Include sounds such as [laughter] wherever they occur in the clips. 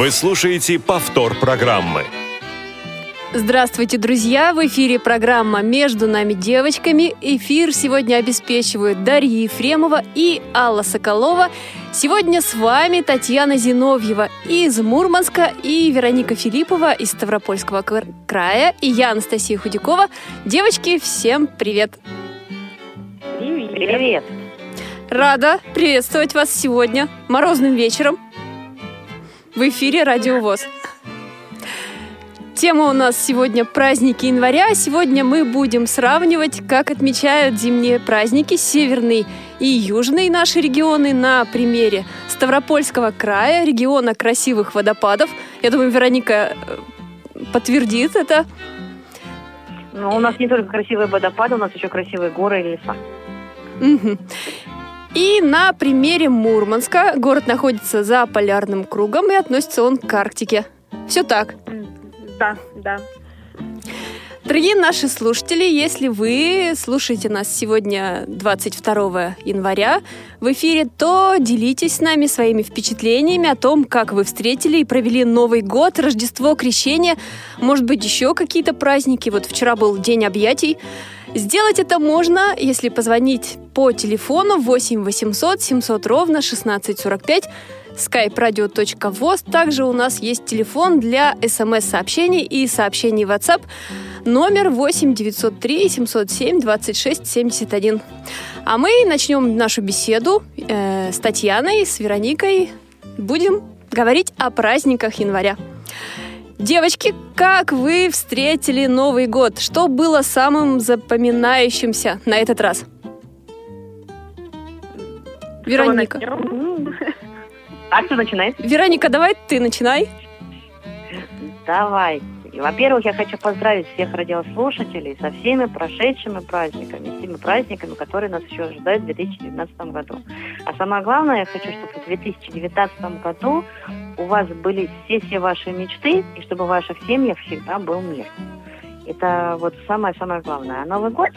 Вы слушаете повтор программы. Здравствуйте, друзья! В эфире программа «Между нами девочками». Эфир сегодня обеспечивают Дарья Ефремова и Алла Соколова. Сегодня с вами Татьяна Зиновьева из Мурманска и Вероника Филиппова из Ставропольского края и я, Анастасия Худякова. Девочки, всем привет! Привет! Привет! Рада приветствовать вас сегодня морозным вечером в эфире Радио ВОЗ. Тема у нас сегодня праздники января. Сегодня мы будем сравнивать, как отмечают зимние праздники северный и южный наши регионы на примере Ставропольского края, региона красивых водопадов. Я думаю, Вероника э, подтвердит это. Ну, у нас не только красивые водопады, у нас еще красивые горы и леса. Угу. И на примере Мурманска город находится за полярным кругом и относится он к Арктике. Все так. Да, да. Дорогие наши слушатели, если вы слушаете нас сегодня 22 января в эфире, то делитесь с нами своими впечатлениями о том, как вы встретили и провели Новый год, Рождество, Крещение, может быть, еще какие-то праздники. Вот вчера был День объятий. Сделать это можно, если позвонить по телефону 8 800 700 ровно 1645 skype-radio.voz. Также у нас есть телефон для смс-сообщений и сообщений в WhatsApp номер 8 903 707 26 71. А мы начнем нашу беседу э, с Татьяной, с Вероникой. Будем говорить о праздниках января. Девочки, как вы встретили Новый год? Что было самым запоминающимся на этот раз? Вероника. А кто начинает? Вероника, давай ты начинай. Давай. Во-первых, я хочу поздравить всех радиослушателей со всеми прошедшими праздниками, с теми праздниками, которые нас еще ожидают в 2019 году. А самое главное, я хочу, чтобы в 2019 году у вас были все-все ваши мечты, и чтобы в ваших семьях всегда был мир. Это вот самое-самое главное. А Новый год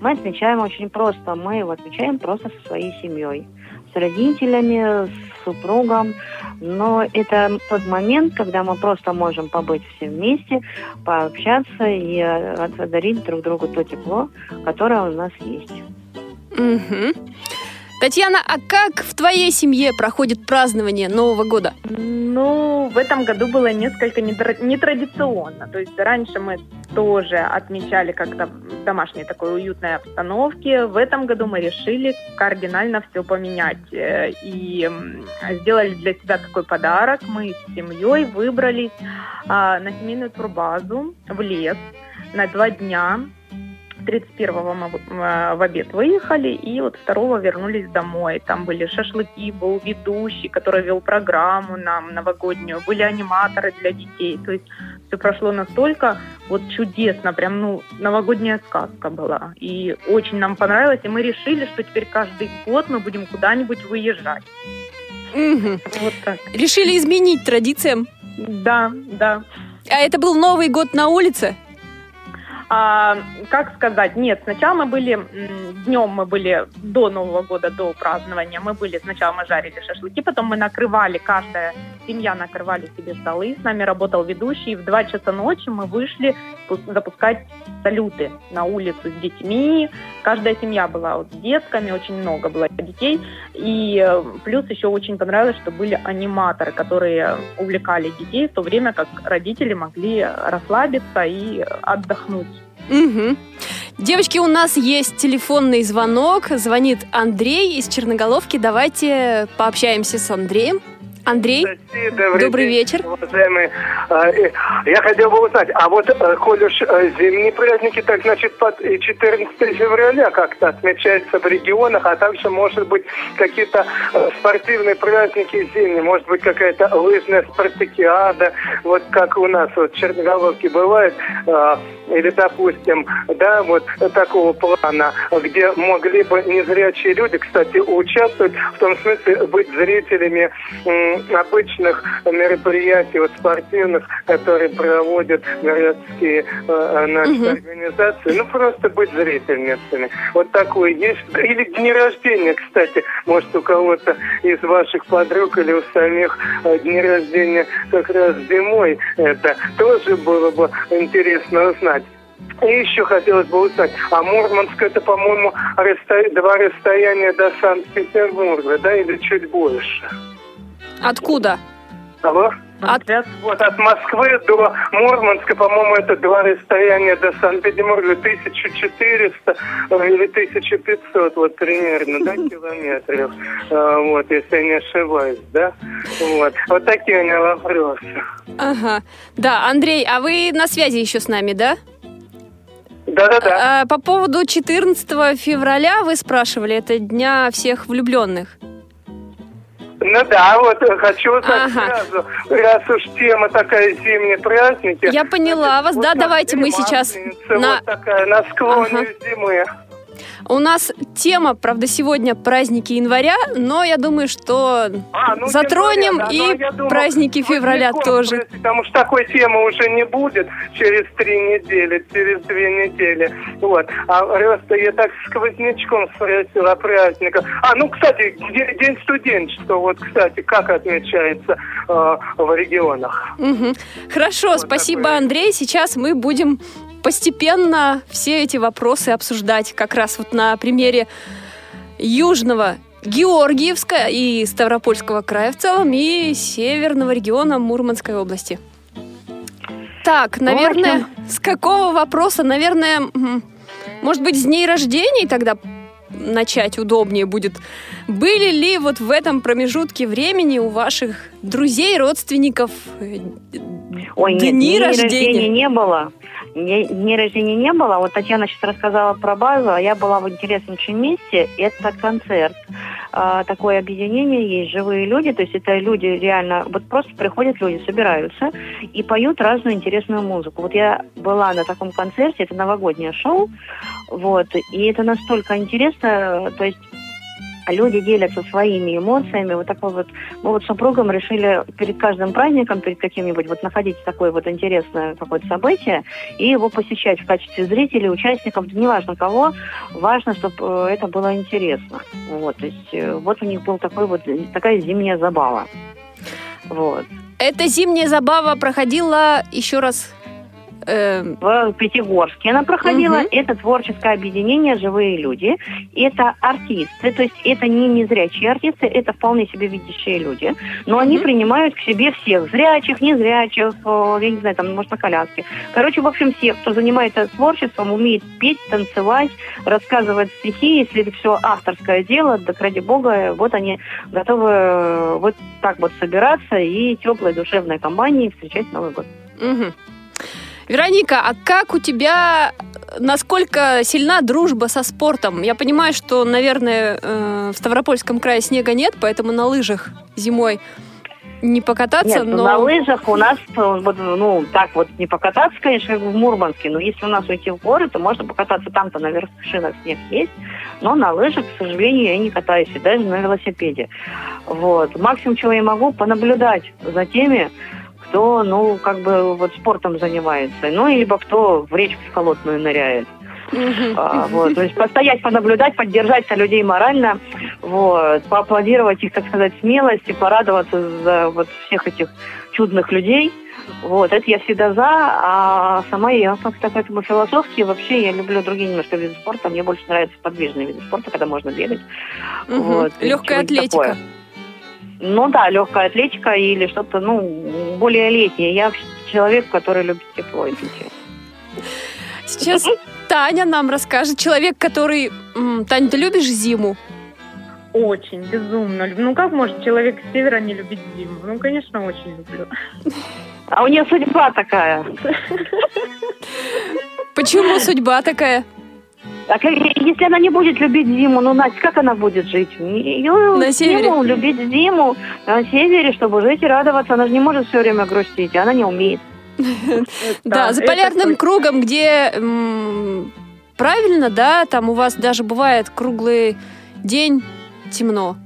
мы отмечаем очень просто. Мы его отмечаем просто со своей семьей с родителями, с супругом. Но это тот момент, когда мы просто можем побыть все вместе, пообщаться и отдарить друг другу то тепло, которое у нас есть. Угу. Татьяна, а как в твоей семье проходит празднование Нового года? Ну, в этом году было несколько нетрадиционно. То есть раньше мы тоже отмечали как-то в домашней такой уютной обстановке. В этом году мы решили кардинально все поменять э, и сделали для себя такой подарок. Мы с семьей выбрались а, на семейную турбазу в лес на два дня 31-го мы э, в обед выехали, и вот 2 вернулись домой. Там были шашлыки, был ведущий, который вел программу нам новогоднюю, были аниматоры для детей. То есть все прошло настолько вот чудесно, прям, ну, новогодняя сказка была. И очень нам понравилось, и мы решили, что теперь каждый год мы будем куда-нибудь выезжать. Угу. Вот так. Решили изменить традициям? Да, да. А это был Новый год на улице? А, как сказать, нет, сначала мы были, днем мы были до Нового года, до празднования, мы были, сначала мы жарили шашлыки, потом мы накрывали, каждая семья накрывали себе столы, с нами работал ведущий, и в 2 часа ночи мы вышли запускать салюты на улицу с детьми, каждая семья была вот с детками, очень много было детей, и э, плюс еще очень понравилось, что были аниматоры, которые увлекали детей в то время, как родители могли расслабиться и отдохнуть. Угу. Девочки, у нас есть телефонный звонок. Звонит Андрей из Черноголовки. Давайте пообщаемся с Андреем. Андрей, России, добрый, добрый вечер. Уважаемые, А, э, я хотел бы узнать, а вот, э, коль уж э, зимние праздники, так значит, под и 14 февраля как-то отмечается в регионах, а также, может быть, какие-то спортивные праздники зимние, может быть, какая-то лыжная спартакиада, вот как у нас вот в Черноголовке бывает, э, или, допустим, да, вот такого плана, где могли бы незрячие люди, кстати, участвовать, в том смысле быть зрителями обычных мероприятий вот, спортивных, которые проводят городские э, наши Мгм. организации, ну, просто быть зрительницами. Вот такое есть. Или дни рождения, кстати, может, у кого-то из ваших подруг или у самих э, дни рождения как раз зимой, это тоже было бы интересно узнать. И еще хотелось бы узнать, а Мурманск это, по-моему, расстоя- два расстояния до Санкт-Петербурга, да, или чуть больше? Откуда? Алло? От- Вот от Москвы до Мурманска, по-моему, это два расстояния до Санкт-Петербурга, 1400 э, или 1500, вот примерно, да, [laughs] километров, Э, вот, если я не ошибаюсь, да, вот, вот такие у меня вопросы. Ага. Да, Андрей, а вы на связи еще с нами, да? Да-да-да. А, по поводу 14 февраля вы спрашивали, это Дня всех влюбленных. Ну да, вот э, хочу узнать Ага. сразу, раз уж тема такая зимние праздники. Я поняла вас, да, давайте мы сейчас на- Вот такая, на склоне Ага. зимы. У нас тема, правда, сегодня праздники января, но я думаю, что А, ну, затронем более, да, и думаю, праздники февраля целиком тоже. Потому что такой темы уже не будет через три недели, через две недели. Вот. А просто я так сквознячком спросил о праздниках. А, ну, кстати, де- День студенчества, вот, кстати, как отмечается э, в регионах? Мгм. Хорошо, Вот спасибо, такое. Андрей. Сейчас мы будем постепенно все эти вопросы обсуждать как раз вот на примере Южного Георгиевска и Ставропольского края в целом и северного региона Мурманской области. Так, наверное, с какого вопроса? Наверное, может быть, с дней рождений тогда начать удобнее будет. Были ли вот в этом промежутке времени у ваших друзей, родственников э, Ой, нет, дни дней рождения? рождения не было. Дней дней рождения не было. Вот Татьяна сейчас рассказала про базу, а я была в интересном очень месте. Это концерт. А, такое объединение есть, живые люди. То есть это люди реально, вот просто приходят люди, собираются и поют разную интересную музыку. Вот я была на таком концерте, это новогоднее шоу, вот, и это настолько интересно, то есть люди делятся своими эмоциями. Вот такой вот мы вот с супругом решили перед каждым праздником, перед каким-нибудь, вот находить такое вот интересное какое-то событие и его посещать в качестве зрителей, участников, неважно кого, важно, чтобы это было интересно. Вот, то есть э, вот у них был такой вот, э, такая зимняя забава. Вот. Эта зимняя забава проходила еще раз. Э, В Пятигорске она проходила. Мгм. Это творческое объединение «Живые люди». Это артисты, то есть это не незрячие артисты, это вполне себе видящие люди. Но они Мгм. принимают к себе всех, зрячих, незрячих, э, я не знаю, там, может, на коляске. Короче, в общем, всех, кто занимается творчеством, умеет петь, танцевать, рассказывать стихи, если это все авторское дело, так ради бога, вот они готовы э, вот так вот собираться и теплой душевной компанией встречать Новый год. мгм. Вероника, а как у тебя, насколько сильна дружба со спортом? Я понимаю, что, наверное, э, в Ставропольском крае снега нет, поэтому на лыжах зимой не покататься, Нет, но... на лыжах у нас, ну, так вот не покататься, конечно, как в Мурманске, но если у нас уйти в горы, то можно покататься там-то на вершинах снег есть, но на лыжах, к сожалению, я не катаюсь, и даже на велосипеде. Вот. Максимум, чего я могу, понаблюдать за теми, кто, ну, как бы вот спортом занимается, ну, либо кто в речку холодную ныряет. А, вот, то есть постоять, понаблюдать, поддержать людей морально, вот, поаплодировать их, так сказать, смелости, порадоваться за вот всех этих чудных людей. Вот, это я всегда за, а сама я как-то к этому философски, вообще я люблю другие немножко виды спорта, мне больше нравятся подвижные виды спорта, когда можно бегать. Вот, Легкая атлетика. такое. Ну да, легкая атлетика или что-то, ну, более летнее. Я человек, который любит тепло, если честно. Сейчас Таня нам расскажет. Человек, который... Таня, ты любишь зиму? Очень, безумно. люблю. Ну как может человек с севера не любить зиму? Ну, конечно, очень люблю. А у нее судьба такая. Почему судьба такая? А если она не будет любить зиму, ну, Настя, как она будет жить? Ее На севере. зиму, любить зиму на севере, чтобы жить и радоваться. Она же не может все время грустить, она не умеет. [laughs] Да, за полярным кругом, где правильно, да, там у вас даже бывает круглый день темно.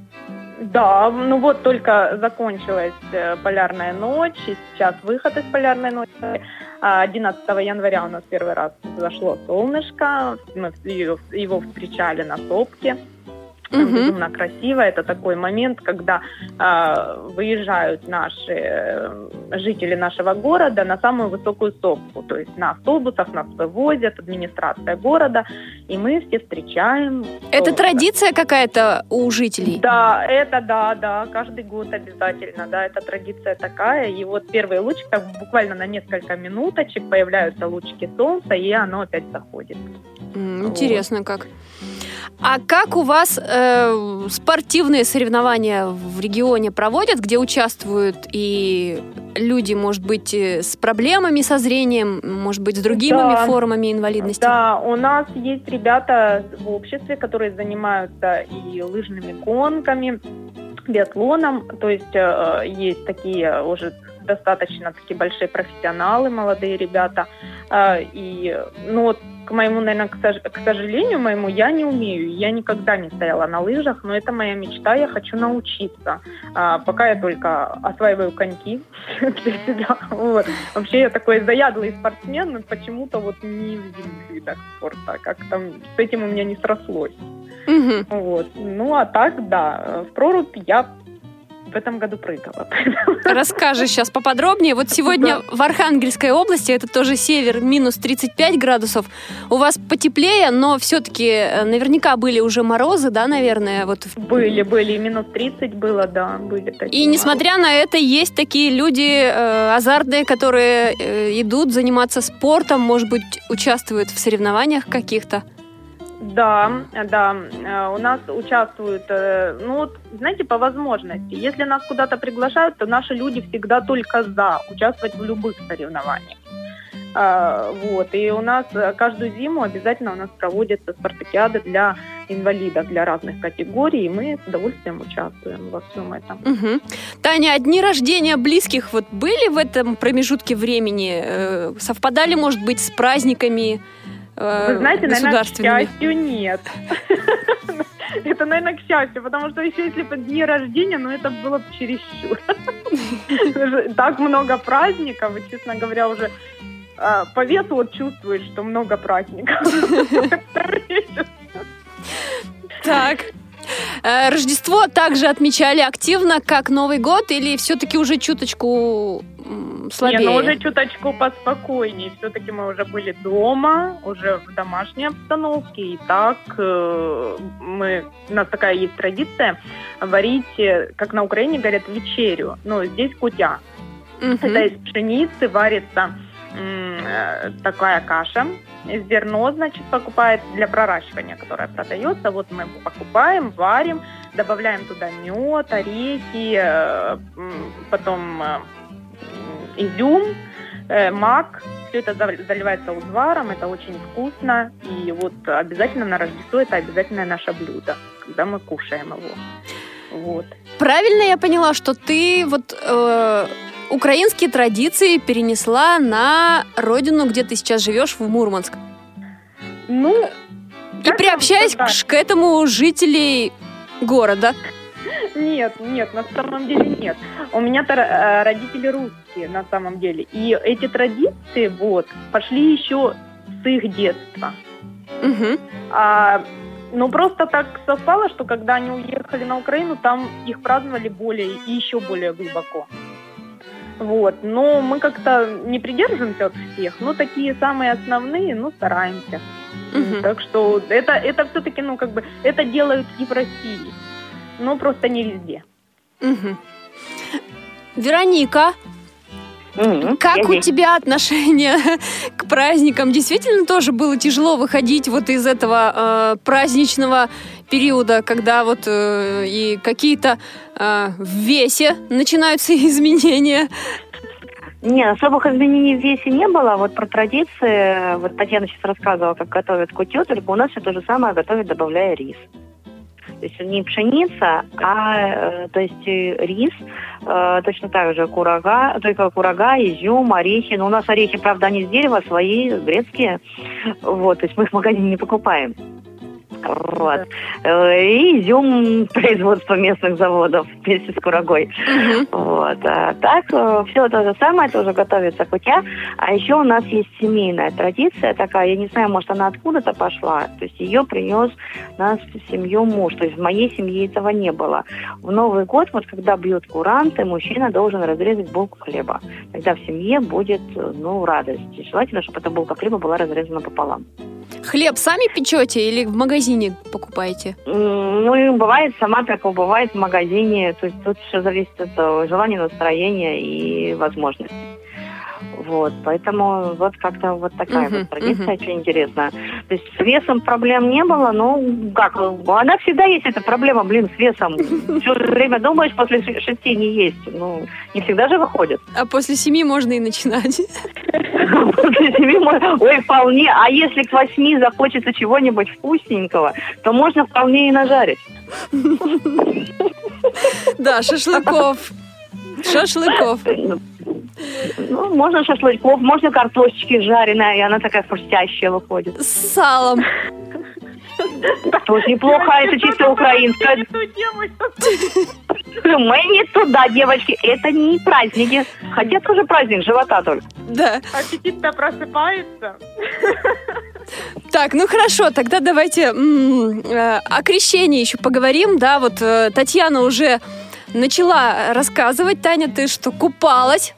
Да, ну вот только закончилась э, полярная ночь, и сейчас выход из полярной ночи. А 11 января у нас первый раз зашло солнышко, мы его, встречали на сопке. Там Мгм. Безумно красиво. Это такой момент, когда а, выезжают наши э, жители нашего города на самую высокую сопку. То есть на автобусах нас вывозят, администрация города, и мы все встречаем. Это солнце. традиция какая-то у жителей? Да, это да, да, каждый год обязательно, да, это традиция такая. И вот первые лучики, как буквально на несколько минуточек появляются лучики солнца, и оно опять заходит. Интересно как. А как у вас э, спортивные соревнования в регионе проводят, где участвуют и люди, может быть, э, с проблемами со зрением, может быть, с другими Да. формами инвалидности? Да, у нас есть ребята в обществе, которые занимаются и лыжными гонками, биатлоном, то есть э, есть такие уже достаточно такие большие профессионалы, молодые ребята. Э, и, ну вот, к моему, наверное, к, сож- к сожалению моему, я не умею. Я никогда не стояла на лыжах, но это моя мечта, я хочу научиться. А, пока я только осваиваю коньки [laughs] для себя. Вот. Вообще я такой заядлый спортсмен, но почему-то вот не в зимних видах спорта. Как там с этим у меня не срослось. Мгм. Вот. Ну а так, да, в прорубь я в этом году прыгала. Расскажешь сейчас поподробнее. Вот сегодня в Архангельской области, это тоже север, минус 35 градусов. У вас потеплее, но все-таки наверняка были уже морозы, да, наверное? Вот. Были, были, и минус 30 было, да, были такие. И несмотря на это, есть такие люди э, азартные, которые э, идут заниматься спортом, может быть, участвуют в соревнованиях каких-то. Да, да, э, у нас участвуют, э, ну, знаете, по возможности. Если нас куда-то приглашают, то наши люди всегда только за участвовать в любых соревнованиях. А, Вот, и у нас э, каждую зиму обязательно у нас проводятся спартакиады для инвалидов, для разных категорий, и мы с удовольствием участвуем во всем этом. Мгм. Таня, а дни рождения близких вот были в этом промежутке времени? Э, Совпадали, может быть, с праздниками э, Вы знаете, наверное, к счастью, нет. [laughs] Это, наверное, к счастью, потому что еще если бы дни рождения, ну это было бы чересчур. [laughs] Так много праздников, и, честно говоря, уже а, по весу вот чувствуешь, что много праздников. [laughs] Так. Э, Рождество также отмечали активно, как Новый год, или все-таки уже чуточку м, Не, слабее? ну уже чуточку поспокойнее. Все-таки мы уже были дома, уже в домашней обстановке. И так э, мы, у нас такая есть традиция варить, э, как на Украине говорят, вечерю. Ну, здесь кутя. Мгм. Это из пшеницы варится э, такая каша. Зерно, значит, покупает для проращивания, которое продается. Вот мы его покупаем, варим, добавляем туда мед, орехи, э, потом изюм, э, мак. Все это заливается узваром, это очень вкусно. И вот обязательно на Рождество это обязательное наше блюдо, когда мы кушаем его. Вот. Правильно я поняла, что ты вот э, украинские традиции перенесла на родину, где ты сейчас живешь, в Мурманск. Ну, И приобщаясь сказать? к, этому жителей города. Нет, нет, на самом деле нет. У меня-то э, родители русские, на самом деле. И эти традиции вот пошли еще с их детства. Мгм. А, ну, просто так совпало, что когда они уехали на Украину, там их праздновали более и еще более глубоко. Вот, но мы как-то не придерживаемся от всех, но такие самые основные, ну, стараемся. Мгм. Так что это, это все-таки, ну, как бы, это делают и в России, но просто не везде. Мгм. Вероника, Мгм. как Я у здесь. тебя отношение [laughs] к праздникам? Действительно тоже было тяжело выходить вот из этого э, праздничного периода, когда вот э, и какие-то э, в весе начинаются [laughs] изменения? Нет, особых изменений в весе не было. Вот про традиции, вот Татьяна сейчас рассказывала, как готовят кутю, только у нас все то же самое готовят, добавляя рис. То есть не пшеница, а э, то есть э, рис, э, точно так же курага, только курага, изюм, орехи. Но у нас орехи, правда, они с дерева, свои, грецкие. Вот, то есть мы их в магазине не покупаем. Вот. Э, И изюм [laughs] производства местных заводов вместе с курагой. Вот. А так, все то же самое, тоже готовится кутя. А еще у нас есть семейная традиция такая, я не знаю, может, она откуда-то пошла. То есть ее принес нас в семью муж. То есть в моей семье этого не было. В Новый год, вот когда бьют куранты, мужчина должен разрезать булку хлеба. Тогда в семье будет, ну, радость. И желательно, чтобы эта булка хлеба была разрезана пополам. Хлеб сами печете или в магазине покупаете? М, Ну, бывает сама такого, бывает в магазине. То есть тут все зависит от э, желания, настроения и возможностей. Вот, поэтому вот как-то вот такая Мгм, вот традиция мгм. очень интересная. То есть с весом проблем не было, ну, как, она всегда есть, эта проблема, блин, с весом. [laughs] Все время думаешь, после шести не есть. Ну, не всегда же выходит. А после семи можно и начинать. [laughs] После семи можно- Ой, вполне. А если к восьми захочется чего-нибудь вкусненького, то можно вполне и нажарить. [laughs] Да, шашлыков. Шашлыков. Ну, можно шашлычков, можно картошечки жареная, и она такая хрустящая выходит. С салом. Тоже неплохо, а это чисто тему Мы не туда, девочки, это не праздники. Хотя тоже праздник живота только. Да. аппетит-то просыпается. Так, ну хорошо, тогда давайте э, о крещении еще поговорим. Да, вот э, Татьяна уже начала рассказывать. Таня, ты что, купалась?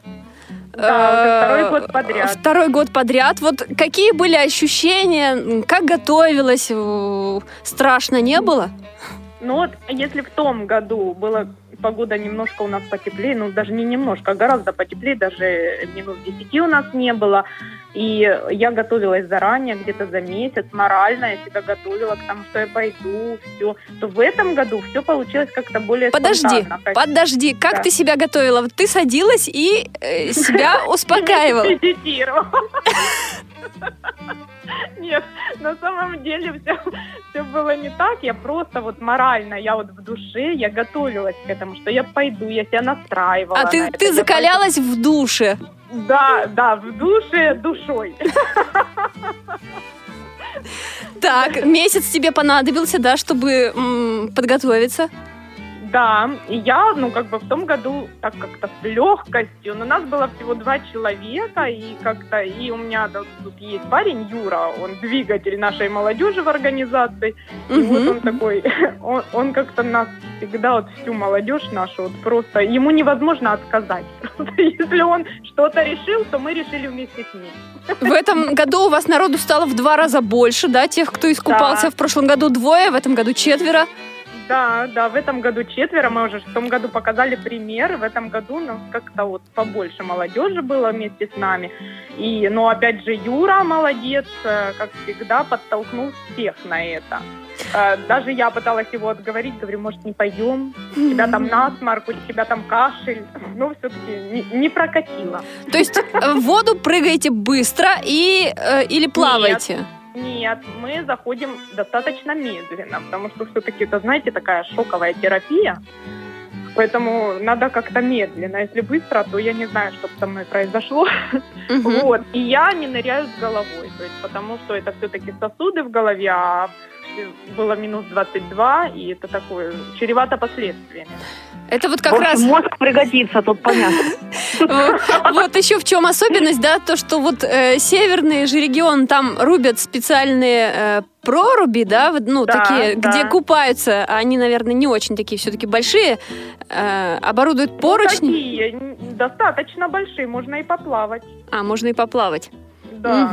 Да, второй год подряд. Второй год подряд. Вот какие были ощущения? Как готовилась? Страшно не было? Ну вот, если в том году была погода немножко у нас потеплее, ну даже не немножко, а гораздо потеплее, даже минус 10 у нас не было. И я готовилась заранее, где-то за месяц, морально я себя готовила к тому, что я пойду, все. То в этом году все получилось как-то более Подожди, спонтанно. подожди, как Да. ты себя готовила? Ты садилась и э, себя [laughs] успокаивала. [laughs] Нет, на самом деле все, все было не так. Я просто вот морально, я вот в душе, я готовилась к этому, что я пойду, я себя настраивала. А ты, ты закалялась в душе. Да, да, в душе, душой. Так, месяц тебе понадобился, да, чтобы м, подготовиться. Да, и я, ну, как бы в том году так как-то с легкостью, но нас было всего два человека, и как-то, и у меня да, тут есть парень Юра, он двигатель нашей молодежи в организации, и вот он такой, [laughs] он, он как-то нас всегда, вот всю молодежь нашу, вот просто, ему невозможно отказать. [laughs] Если он что-то решил, то мы решили вместе с ним. В этом году у вас народу стало в два раза больше, да, тех, кто искупался Да. в прошлом году двое, в этом году четверо. Да, да, в этом году четверо, мы уже в том году показали пример, в этом году нас как-то вот побольше молодежи было вместе с нами. И, но опять же, Юра молодец, э, как всегда, подтолкнул всех на это. Э, Даже я пыталась его отговорить, говорю, может, не пойдем? У тебя там насморк, у тебя там кашель. Но все-таки не, не прокатило. То есть э, в воду прыгаете быстро и или плаваете? Нет, мы заходим достаточно медленно, потому что все-таки это, знаете, такая шоковая терапия. Поэтому надо как-то медленно. Если быстро, то я не знаю, что со мной произошло. Мгм. Вот. И я не ныряю с головой. То есть, потому что это все-таки сосуды в голове, а было минус 22, и это такое чревато последствиями. Это вот как общем, раз мозг пригодится, тут понятно. [laughs] вот еще в чем особенность, да, то, что вот э, северные же регионы, там рубят специальные э, проруби, да, вот, ну, Да, такие, да. где купаются, а они, наверное, не очень такие все-таки большие, э, оборудуют поручни. Ну, такие, н- достаточно большие, можно и поплавать. А, можно и поплавать. Да.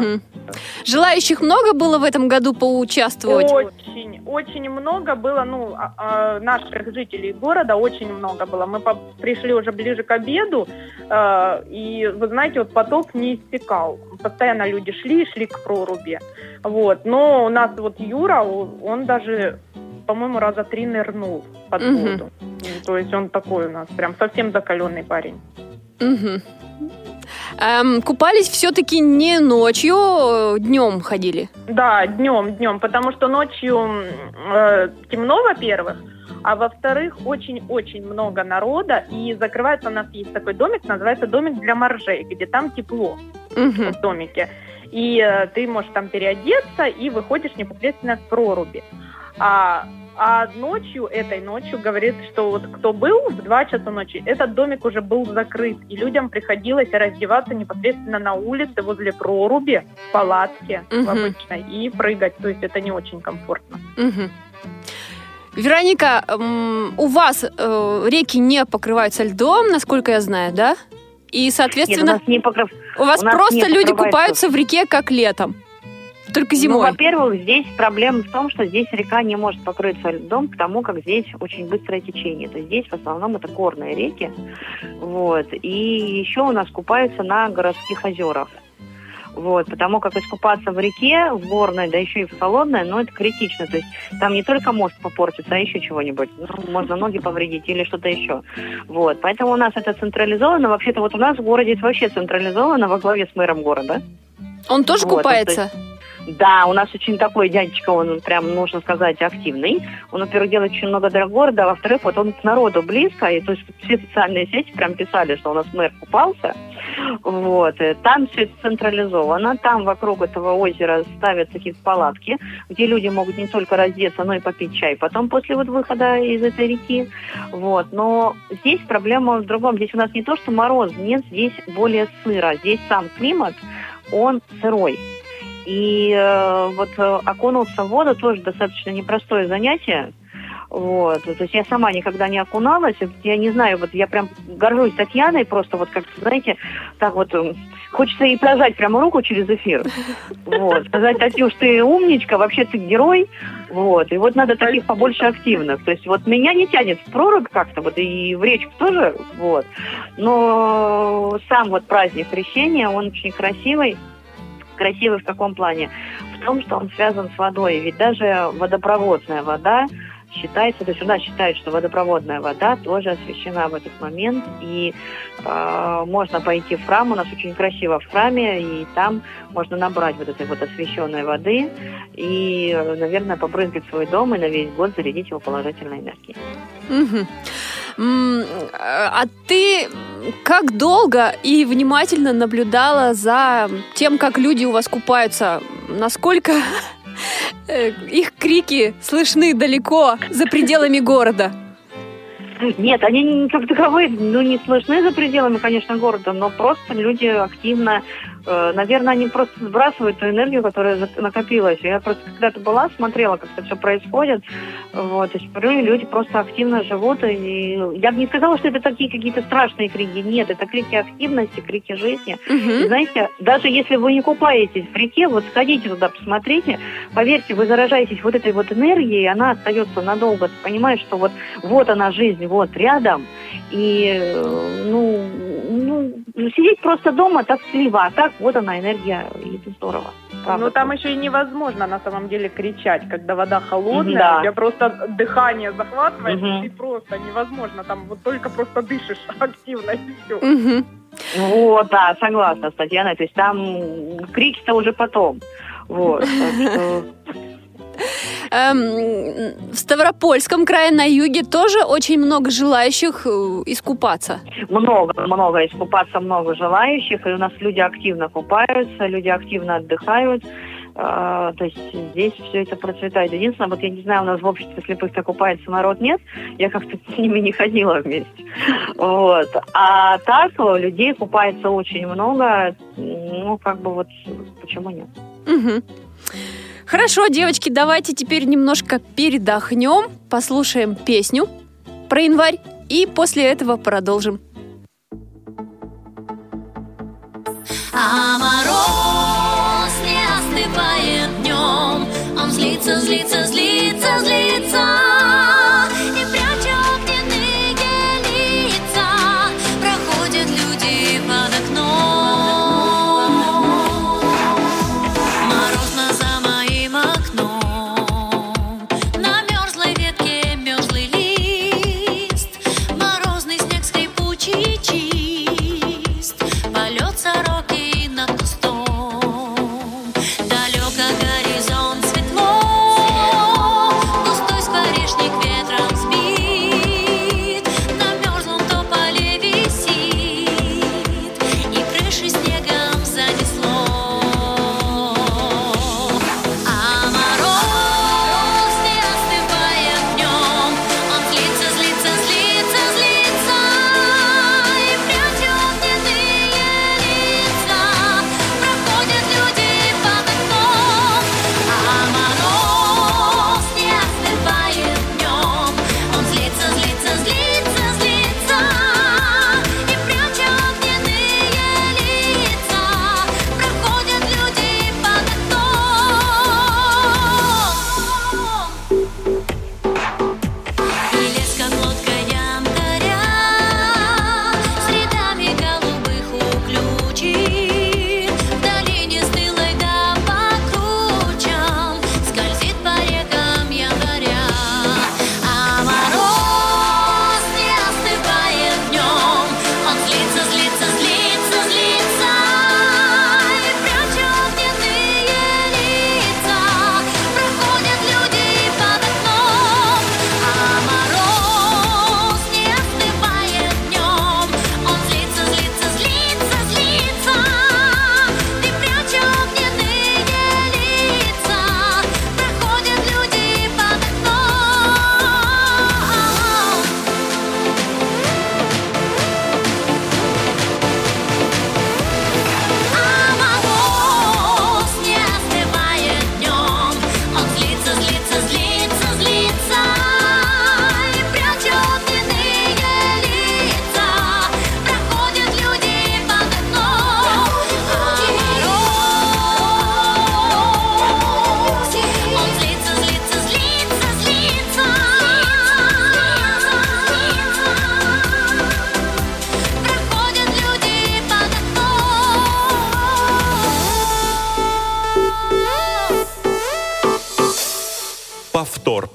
Желающих много было в этом году поучаствовать? Очень, очень много было, ну, а- а, наших жителей города очень много было. Мы пришли уже ближе к обеду, э, и, вы знаете, вот поток не истекал. Постоянно люди шли и шли к проруби. Вот. Но у нас вот Юра, он даже по-моему, раза три нырнул под Мгм. воду. То есть он такой у нас прям совсем закаленный парень. Мгм. Эм, купались все-таки не ночью, днем ходили. Да, днем, днем, потому что ночью э, темно, во-первых, а во-вторых, очень-очень много народа, и закрывается у нас есть такой домик, называется домик для моржей, где там тепло Мгм. в домике. И э, ты можешь там переодеться и выходишь непосредственно к проруби. А, а ночью, этой ночью, говорит, что вот кто был в 2 часа ночи, этот домик уже был закрыт, и людям приходилось раздеваться непосредственно на улице возле проруби, в палатке в Мгм. обычной, и прыгать. То есть это не очень комфортно. Мгм. Вероника, у вас э, реки не покрываются льдом, насколько я знаю, да? И, Нет, у соответственно, нас не покров... у вас у нас просто люди купаются в реке, как летом. Только Ну, зимой. во-первых, здесь проблема в том, что здесь река не может покрыться льдом, потому как здесь очень быстрое течение. То есть здесь в основном это горные реки. Вот. И еще у нас купаются на городских озерах. Вот, потому как искупаться в реке, в горной, да еще и в холодной, ну, это критично. То есть там не только мост попортится, а еще чего-нибудь. Ну, можно ноги повредить или что-то еще. Вот, поэтому у нас это централизовано. Вообще-то вот у нас в городе это вообще централизовано во главе с мэром города. Он тоже вот, купается? Да, у нас очень такой дядечка, он прям, нужно сказать, активный. Он, во-первых, делает очень много для города, а во-вторых, вот он к народу близко, и то есть все социальные сети прям писали, что у нас мэр купался. Вот, и там все это централизовано, там вокруг этого озера ставят такие палатки, где люди могут не только раздеться, но и попить чай потом после вот выхода из этой реки. Вот, но здесь проблема в другом. Здесь у нас не то, что мороз, нет, здесь более сыро. Здесь сам климат, он сырой. И э, вот э, окунуться в воду тоже достаточно непростое занятие. Вот. То есть я сама никогда не окуналась. Я не знаю, вот я прям горжусь Татьяной, просто вот как, знаете, так вот м, хочется ей прожать прямо руку через эфир. Вот. Сказать, Татюш, ты умничка, вообще ты герой. Вот. И вот надо таких побольше активных. То есть вот меня не тянет в прорубь как-то, вот и в речку тоже, вот. Но сам вот праздник крещения, он очень красивый. Красивый в каком плане? В том, что он связан с водой. Ведь даже водопроводная вода считается, то есть у нас считают, что водопроводная вода тоже освящена в этот момент, и э, можно пойти в храм, у нас очень красиво в храме, и там можно набрать вот этой вот освященной воды и, наверное, побрызгать свой дом и на весь год зарядить его положительной энергией. Мгм. А ты как долго и внимательно наблюдала за тем, как люди у вас купаются? Насколько э, их крики слышны далеко, за пределами города? Нет, они как таковые, ну, не слышны за пределами, конечно, города, но просто люди активно, наверное, они просто сбрасывают ту энергию, которая накопилась. Я просто когда-то была, смотрела, как это все происходит, вот, есть порой люди просто активно живут, и я бы не сказала, что это такие какие-то страшные крики, нет, это крики активности, крики жизни. И Мгм. знаете, даже если вы не купаетесь в реке, вот сходите туда, посмотрите, поверьте, вы заражаетесь вот этой вот энергией, она остается надолго. Ты понимаешь, что вот, вот она жизнь, вот рядом. И, э, ну, ну, сидеть просто дома так слива, а так вот она энергия, и это здорово. Правда. Ну, там еще и невозможно на самом деле кричать, когда вода холодная, Да. у тебя просто дыхание захватывает, Мгм. и ты просто невозможно, там вот только просто дышишь [laughs] активно, и все. Мгм. Вот, да, согласна с Татьяной. То есть там крики-то уже потом. Вот, так что... Эм, В Ставропольском крае на юге тоже очень много желающих э, искупаться. Много, много искупаться, много желающих, и у нас люди активно купаются, люди активно отдыхают. А, то есть здесь все это процветает. Единственное, вот я не знаю, у нас в обществе слепых-то купается народ нет, я как-то [laughs] с ними не ходила вместе. Вот. А так э, людей купается очень много, ну, как бы вот, почему нет? Мгм. Хорошо, девочки, давайте теперь немножко передохнем, послушаем песню про январь и после этого продолжим. А мороз не остывает днем Он злится, злится, злится, злится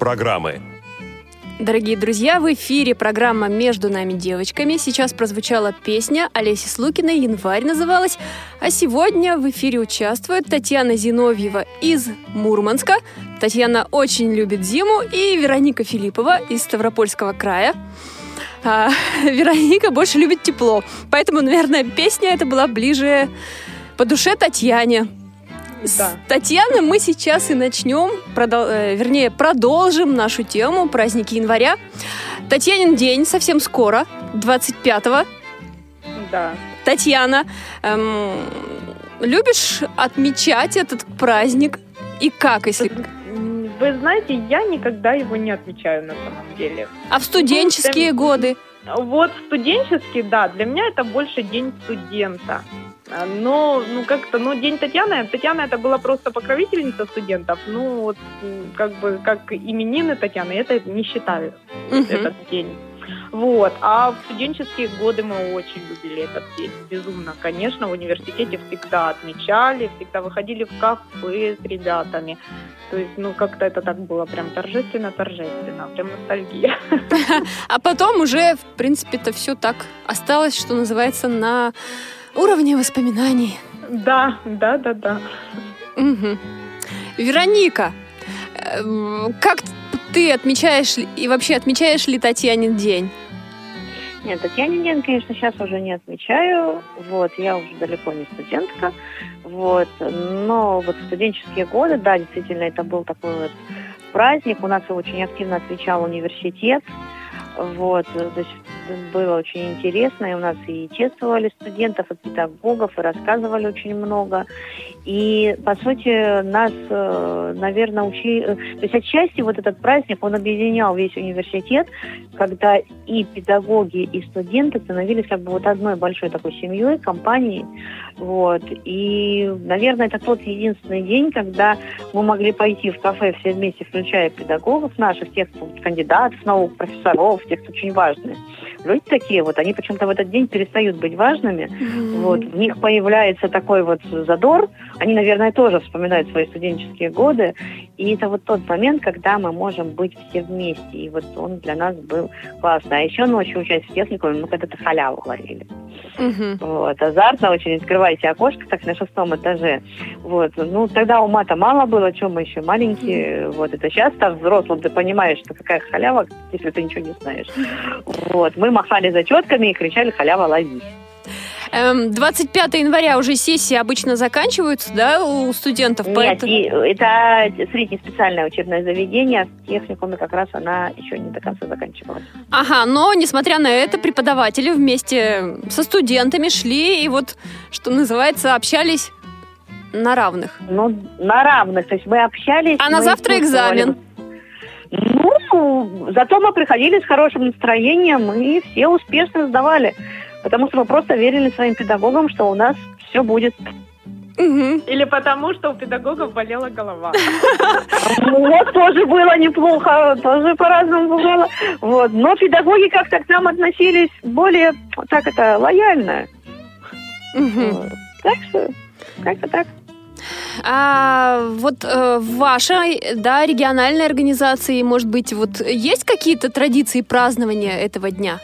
программы. Дорогие друзья, в эфире программа «Между нами девочками». Сейчас прозвучала песня Олеси Слукиной «Январь» называлась. А сегодня в эфире участвует Татьяна Зиновьева из Мурманска. Татьяна очень любит зиму. И Вероника Филиппова из Ставропольского края. А, [laughs] Вероника больше любит тепло. Поэтому, наверное, песня эта была ближе по душе Татьяне. С. Татьяны мы сейчас и начнем, продол- э, вернее, продолжим нашу тему праздники января. Татьянин день совсем скоро, 25-го. Да. Татьяна, эм, любишь отмечать этот праздник? И как, если... Вы знаете, я никогда его не отмечаю на самом деле. А в студенческие Ну, годы? Вот студенческий, да, для меня это больше день студента. А, Но, ну, как-то, ну, День Татьяны, Татьяна это была просто покровительница студентов, ну, вот, как бы, как именины Татьяны, это не считаю, Мгм. этот день. Вот, а в студенческие годы мы очень любили этот день, безумно, конечно, в университете всегда отмечали, всегда выходили в кафе с ребятами, то есть, ну, как-то это так было прям торжественно-торжественно, прям ностальгия. А потом уже, в принципе, это все так осталось, что называется, на уровне воспоминаний. Да, да, да, да. Мгм. Вероника, эм, как ты отмечаешь и вообще отмечаешь ли Татьянин день? Нет, Татьянин день, конечно, сейчас уже не отмечаю. Вот, я уже далеко не студентка. Вот, но вот студенческие годы, да, действительно, это был такой вот праздник. У нас очень активно отмечал университет. Вот, то есть было очень интересно, и у нас и чествовали студентов, и педагогов, и рассказывали очень много. И, по сути, нас, э, наверное, учили... э, То есть отчасти вот этот праздник, он объединял весь университет, когда и педагоги, и студенты становились как бы вот одной большой такой семьей, компанией. Вот. И, наверное, это тот единственный день, когда мы могли пойти в кафе все вместе, включая педагогов наших, тех, кандидатов наук, профессоров, тех, кто очень важные. Люди такие вот, они почему-то в этот день перестают быть важными, вот, в них появляется такой вот задор. Они, наверное, тоже вспоминают свои студенческие годы. И это вот тот момент, когда мы можем быть все вместе. И вот он для нас был классный. А еще ночью, учась в техникуме, мы когда-то халяву ловили. Мгм. Вот, азартно очень, открывайте окошко, так на шестом этаже. Вот, ну, тогда ума-то мало было, чем мы еще маленькие. Вот, это сейчас, став взрослым, ты понимаешь, что какая халява, если ты ничего не знаешь. Вот, мы махали зачетками и кричали «халява, лови». Эм, 25 января уже сессии обычно заканчиваются, да, у студентов? Нет, поэтому- и это среднеспециальное учебное заведение, в техникуме как раз она еще не до конца заканчивалась. Ага, но, несмотря на это, преподаватели вместе со студентами шли и вот, что называется, общались на равных. Ну, на равных, то есть мы общались. А на мы завтра экзамен. Ну, зато мы приходили с хорошим настроением и все успешно сдавали. Потому что мы просто верили своим педагогам, что у нас все будет. Мгм. Или потому, что у педагогов болела голова. [laughs] Вот тоже было неплохо, тоже по-разному бывало. Вот. Но педагоги как-то к нам относились более, так это, лояльно. Так что, как-то так. А вот э, в вашей, да, региональной организации, может быть, вот есть какие-то традиции празднования этого дня?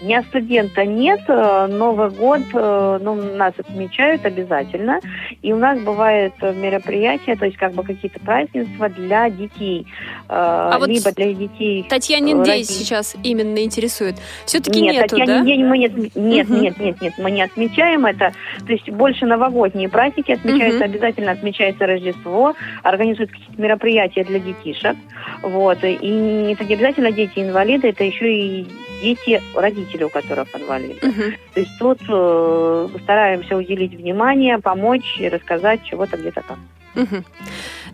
Дня студента нет, э, Новый год э, ну, нас отмечают обязательно. И у нас бывают э, мероприятия, то есть как бы какие-то празднества для детей. А вот либо для детей... Татьянин э, день сейчас именно интересует. Все-таки Нет, нету, Татьянин да? день мы не нет, Мгм. нет, нет, нет, мы не отмечаем это. То есть больше новогодние праздники отмечаются, Мгм. обязательно отмечается Рождество, организуют какие-то мероприятия для детишек. Вот. И это не обязательно дети-инвалиды, это еще и дети, родители, у которых инвалиды. Мгм. То есть тут э, стараемся уделить внимание, помочь и рассказать чего-то где-то как. Мгм.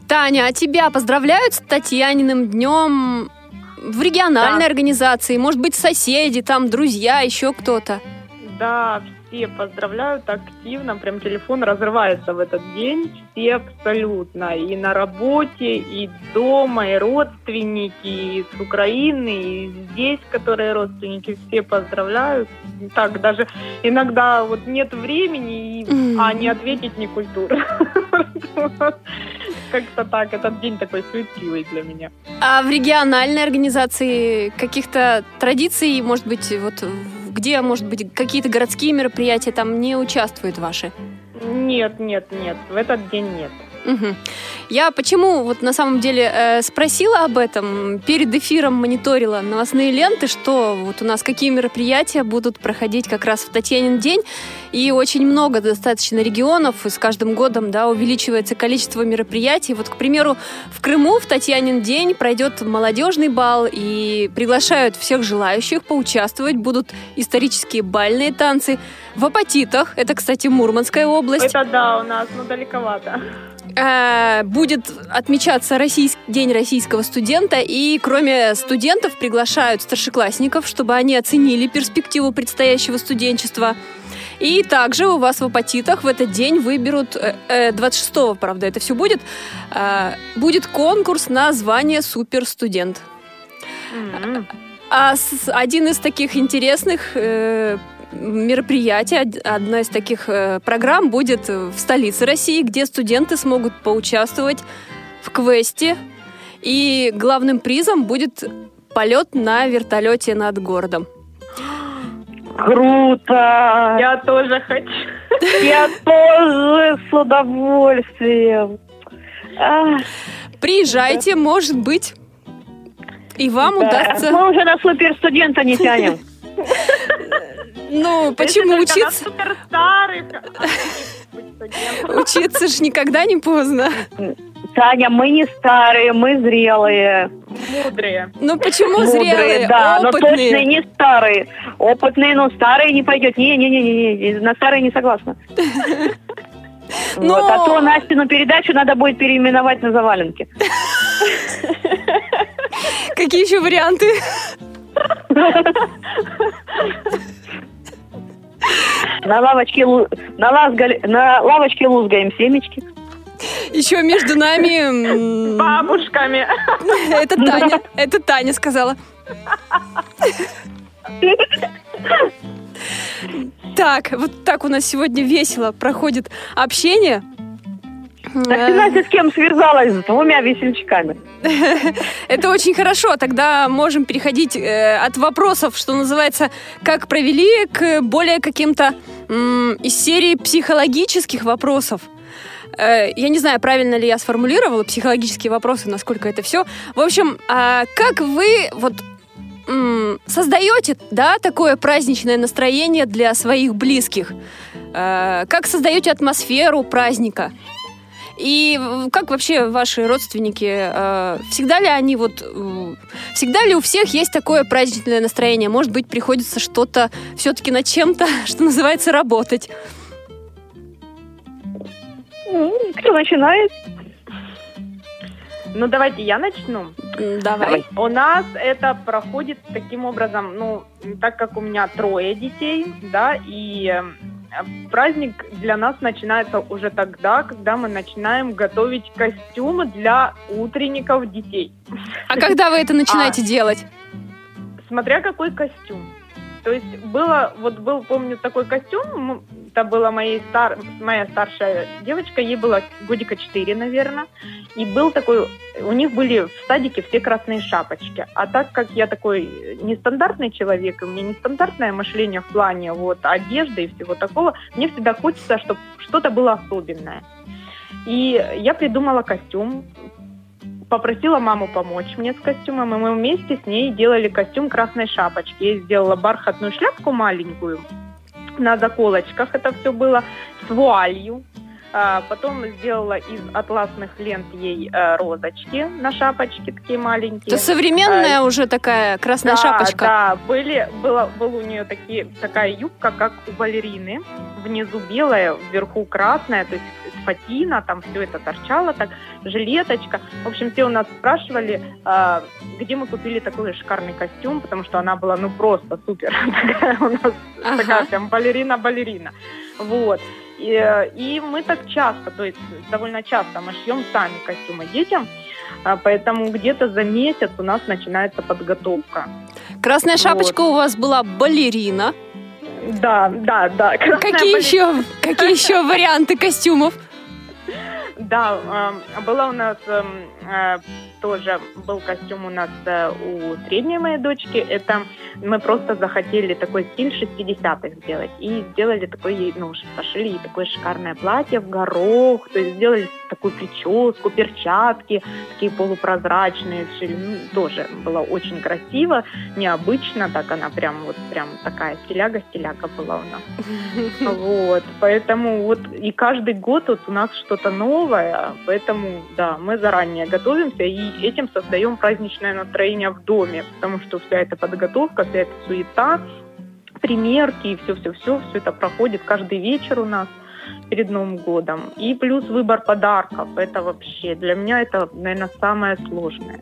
Таня, а тебя поздравляют с Татьяниным днем в региональной Да. организации? Может быть, соседи, там, друзья, еще кто-то? Да, все поздравляют активно, прям телефон разрывается в этот день, все абсолютно, и на работе, и дома, и родственники, и с Украины, и здесь, которые родственники, все поздравляют. Так, даже иногда вот нет времени, и- а не ответить не культура. [laughs] Как-то так, этот день такой суетливый для меня. А в региональной организации каких-то традиций, может быть, вот где, может быть, какие-то городские мероприятия там не участвуют ваши? Нет, нет, нет, в этот день нет. Мгм. Я почему вот на самом деле э, спросила об этом, перед эфиром мониторила новостные ленты, что вот у нас какие мероприятия будут проходить как раз в Татьянин день, и очень много достаточно регионов, и с каждым годом да, увеличивается количество мероприятий. Вот, к примеру, в Крыму в Татьянин день пройдет молодежный бал, и приглашают всех желающих поучаствовать, будут исторические бальные танцы. В Апатитах, это, кстати, Мурманская область, Это да, у нас, ну, далековато. Э, будет отмечаться российс- День российского студента, и кроме студентов приглашают старшеклассников, чтобы они оценили перспективу предстоящего студенчества. И также у вас в Апатитах в этот день выберут, э, э, 26-го, правда, это все будет, э, будет конкурс на звание суперстудент. М. А с- один из таких интересных э, мероприятий, од- одна из таких э, программ будет в столице России, где студенты смогут поучаствовать в квесте. И главным призом будет полет на вертолете над городом. Круто! Я тоже хочу. [laughs] Я тоже с удовольствием. Приезжайте, может быть, и вам да. удастся... Мы уже на суперстудента не тянем. [laughs] Ну, почему учиться? [laughs] Учиться ж никогда не поздно. Таня, мы не старые, мы зрелые. Мудрые. Ну, почему Мудрые, зрелые, да, но точно опытные? не старые. Опытные, но старые не пойдет. Не-не-не, на старые не согласна. Но- [laughs] Вот, а то Настину передачу надо будет переименовать на заваленки. Какие еще варианты? [laughs] На лавочке, лу- на, лазгаль- на лавочке лузгаем семечки. Еще между нами... Бабушками. Это Таня. Это Таня сказала. Так, вот так у нас сегодня весело проходит общение. Так ты, Настя, с кем связалась? С двумя весельчаками. [laughs] Это очень хорошо. Тогда можем переходить э, от вопросов, что называется, как провели, к более каким-то из серии психологических вопросов. Э, я не знаю, правильно ли я сформулировала психологические вопросы, насколько это все. В общем, а как вы вот создаете, да, такое праздничное настроение для своих близких? Э, как создаете атмосферу праздника? И как вообще ваши родственники, э, всегда ли они вот, э, всегда ли у всех есть такое праздничное настроение? Может быть, приходится что-то все-таки над чем-то, [laughs] что называется, работать? М, Кто начинает? Ну, давайте я начну. Давай. У нас это проходит таким образом, ну, так как у меня трое детей, да, и праздник для нас начинается уже тогда, когда мы начинаем готовить костюмы для утренников детей. А когда вы это начинаете делать? Смотря какой костюм. То есть было, вот был, помню, такой костюм, это была моей стар, моя старшая девочка, ей было годика 4, наверное, и был такой, у них были в садике все красные шапочки, а так как я такой нестандартный человек, у меня нестандартное мышление в плане вот одежды и всего такого, мне всегда хочется, чтобы что-то было особенное. И я придумала костюм, попросила маму помочь мне с костюмом, и мы вместе с ней делали костюм красной шапочки. Я сделала бархатную шляпку маленькую, на заколочках это все было, с вуалью. А, потом сделала из атласных лент ей э, розочки на шапочке такие маленькие. Это современная уже такая красная Да, шапочка. Да, были, была, был у нее такие, такая юбка, как у балерины. Внизу белая, вверху красная, то есть фатина, там все это торчало, так, жилеточка. В общем, все у нас спрашивали, а, где мы купили такой шикарный костюм, потому что она была, ну, просто супер. [laughs] Такая у нас, Ага. такая прям балерина-балерина. Вот. И, э, и мы так часто, то есть довольно часто мы шьем сами костюмы детям, а, поэтому где-то за месяц у нас начинается подготовка. Красная Вот. шапочка у вас была балерина. Да, да, да. красная Какие балерина. еще, какие еще [laughs] варианты костюмов? Да, э, была у нас э, э, тоже был костюм у нас э, у средней моей дочки. Это мы просто захотели такой стиль 60-х сделать. И сделали такой, ну, пошили ей такое шикарное платье в горох. То есть сделали такую прическу, перчатки, такие полупрозрачные. Шили. Ну, тоже было очень красиво, необычно. Так она прям вот прям такая стиляга-стиляга была у нас. Вот. Поэтому вот и каждый год вот у нас что-то новое. Поэтому, да, мы заранее готовимся и этим создаем праздничное настроение в доме, потому что вся эта подготовка, вся эта суета, примерки и все-все-все, все это проходит каждый вечер у нас перед Новым годом. И плюс выбор подарков. Это вообще, для меня это, наверное, самое сложное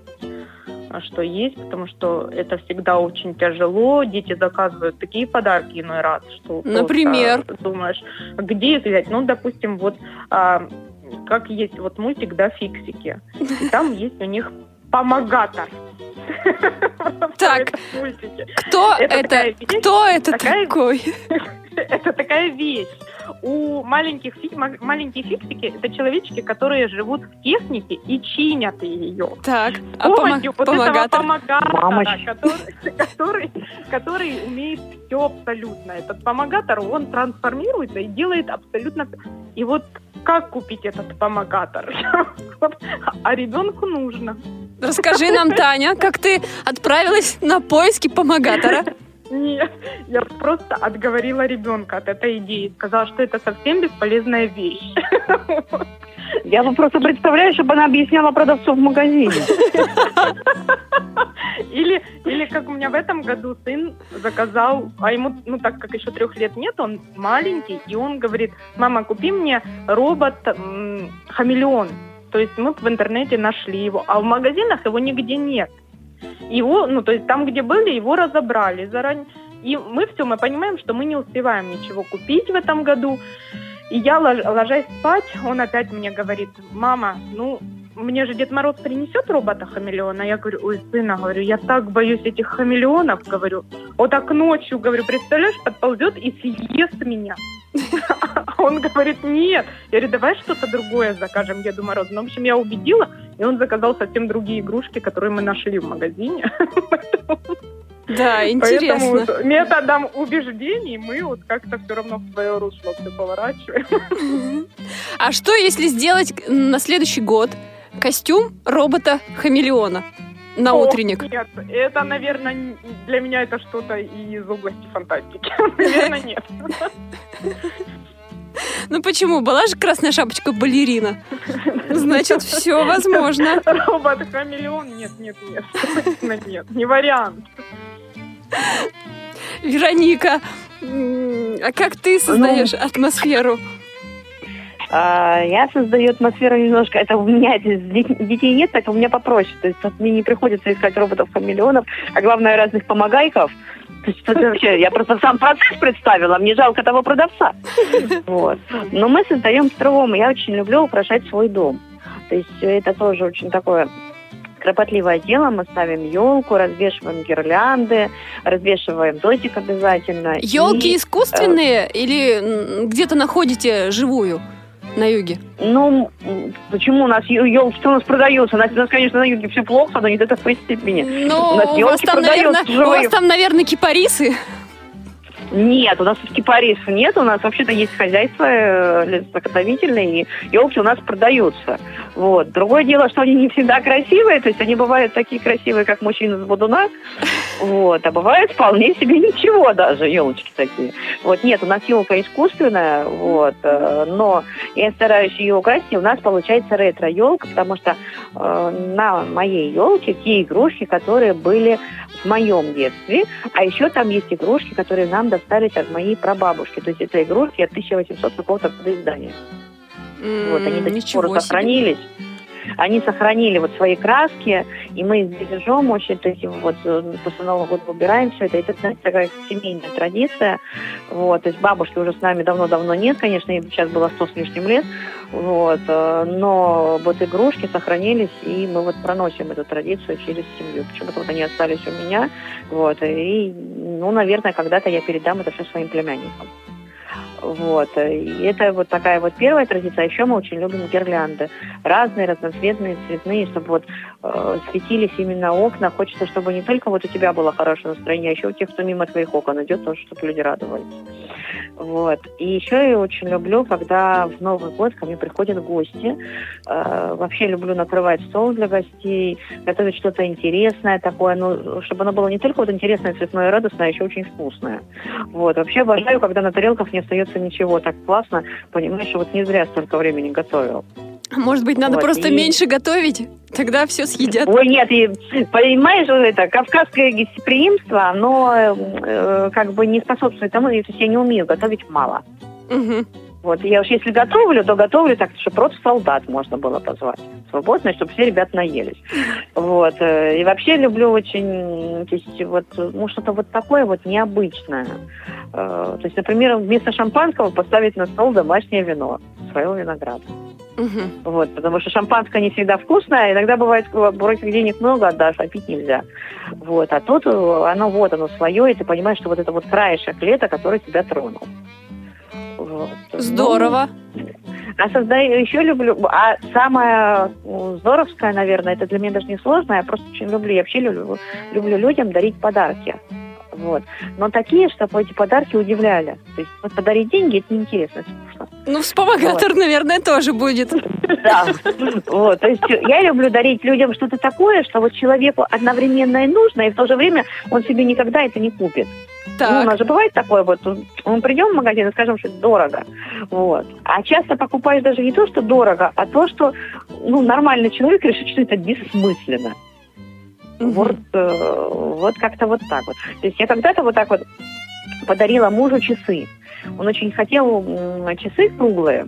что есть, потому что это всегда очень тяжело. Дети заказывают такие подарки иной раз, что Например? думаешь, где их взять? Ну, допустим, вот а, как есть вот мультик, да, фиксики. И там есть у них помогатор. Так, кто это? Кто это такой? Это такая вещь. [laughs] У маленьких маленькие фиксики это человечки, которые живут в технике и чинят ее. Так, а помощью вот этого помогатора, который, который, который умеет все абсолютно. Этот помогатор, он трансформируется и делает абсолютно... И вот как купить этот помогатор? [laughs] А ребенку нужно. Расскажи нам, Таня, как ты отправилась на поиски помогатора? [laughs] Нет, я просто отговорила ребенка от этой идеи. Сказала, что это совсем бесполезная вещь. [laughs] Я бы просто представляю, чтобы она объясняла продавцу в магазине. [laughs] Или, или как у меня в этом году сын заказал, а ему, ну так как еще трех лет нет, он маленький, и он говорит, мама, купи мне робот-хамелеон. То есть мы в интернете нашли его, а в магазинах его нигде нет. Его, ну то есть там, где были, его разобрали заранее. И мы все, мы понимаем, что мы не успеваем ничего купить в этом году. И я, ложась спать, он опять мне говорит, мама, ну, мне же Дед Мороз принесет робота-хамелеона. Я говорю, ой, сына, говорю, я так боюсь этих хамелеонов, говорю. Вот так ночью, говорю, представляешь, подползет и съест меня. [laughs] Он говорит, нет. Я говорю, давай что-то другое закажем Деду Морозу. Ну, в общем, я убедила, и он заказал совсем другие игрушки, которые мы нашли в магазине. [laughs] Да, интересно. Поэтому методом убеждений мы вот как-то все равно в свое русло все поворачиваем. А что, если сделать на следующий год костюм робота-хамелеона? на О, утренник? Нет, это, наверное, для меня это что-то из области фантастики. [laughs] Наверное, нет. Ну почему? Была же красная шапочка балерина. Значит, все возможно. Робот-хамелеон? Нет, нет, нет. Нет. Не вариант. Вероника, а как ты создаешь ну, атмосферу? А, я создаю атмосферу немножко, это у меня детей нет, так у меня попроще. То есть мне не приходится искать роботов-хамелеонов, а главное разных помогайков. То есть это вообще, я просто сам процесс представила, мне жалко того продавца. Вот. Но мы создаем стром, я очень люблю украшать свой дом. То есть это тоже очень такое кропотливое дело. Мы ставим елку, развешиваем гирлянды, развешиваем дождик обязательно. Елки и, искусственные э, или где-то находите живую? на юге? Ну, почему у нас елки, что у нас продается? У нас, у нас, конечно, на юге все плохо, но не до такой степени. Ну, у, нас вас там, наверное, у вас там, наверное, кипарисы. Нет, у нас кипарисов нет, у нас вообще-то есть хозяйство э, заготовительное, и елки у нас продаются. Вот. Другое дело, что они не всегда красивые, то есть они бывают такие красивые, как мужчина с Бодуна, вот, а бывают вполне себе ничего даже, елочки такие. Вот, нет, у нас елка искусственная, вот, э, но я стараюсь ее украсить, и у нас получается ретро-елка, потому что э, на моей елке те игрушки, которые были в моем детстве, а еще там есть игрушки, которые нам достались от моей прабабушки, то есть это игрушки от 1800 какого-то издания. Вот, они до сих пор сохранились. Они сохранили вот свои краски, и мы бережем очень, то есть вот э, после Нового года выбираем все это. Это, знаете, такая семейная традиция. Вот, то есть бабушки уже с нами давно-давно нет, конечно, им сейчас было сто с лишним лет, вот, э, но вот игрушки сохранились, и мы вот проносим эту традицию через семью. Почему-то вот они остались у меня, вот, и, ну, наверное, когда-то я передам это все своим племянникам. Вот. И это вот такая вот первая традиция. А еще мы очень любим гирлянды. Разные, разноцветные, цветные, чтобы вот э, светились именно окна. Хочется, чтобы не только вот у тебя было хорошее настроение, а еще у тех, кто мимо твоих окон идет, тоже, чтобы люди радовались. Вот. И еще я очень люблю, когда в Новый год ко мне приходят гости. Э, вообще люблю накрывать стол для гостей, готовить что-то интересное такое, ну, чтобы оно было не только вот интересное, цветное и радостное, а еще очень вкусное. Вот. Вообще обожаю, когда на тарелках не остается ничего. Так классно, понимаешь, что вот не зря столько времени готовил. Может быть, надо Вот, просто и- меньше готовить? Тогда все съедят. Ой, нет, и, понимаешь, вот это кавказское гостеприимство, оно э, как бы не способствует тому, то есть я не умею готовить мало. Мгм. Вот, я уж если готовлю, то готовлю так, чтобы просто солдат можно было позвать. Свободно, чтобы все ребята наелись. Вот. э, И вообще люблю очень, то есть вот, ну, что-то вот такое вот необычное. Э, То есть, например, вместо шампанского поставить на стол домашнее вино своего винограда. Мгм. Вот, потому что шампанское не всегда вкусное, иногда бывает, вроде денег много отдашь, а пить нельзя. Вот, а тут э, оно вот, оно свое, и ты понимаешь, что вот это вот краешек лета, который тебя тронул. Вот. Здорово. Ну, а создаю, еще люблю, а самое ну, здоровское, наверное, это для меня даже не сложно, я просто очень люблю, я вообще люблю, люблю людям дарить подарки. Вот. Но такие, чтобы эти подарки удивляли. То есть вот подарить деньги, это неинтересно, скучно. Ну, вспомогатор, наверное, тоже будет. [laughs] Да. Вот. То есть я люблю дарить людям что-то такое, что вот человеку одновременно и нужно, и в то же время он себе никогда это не купит. Ну, у Так. нас же бывает такое, вот мы придем в магазин и скажем, что это дорого. Вот. А часто покупаешь даже не то, что дорого, а то, что ну, нормальный человек решит, что это бессмысленно. Вот, э, вот как-то вот так вот. То есть я когда-то вот так вот подарила мужу часы. Он очень хотел часы круглые,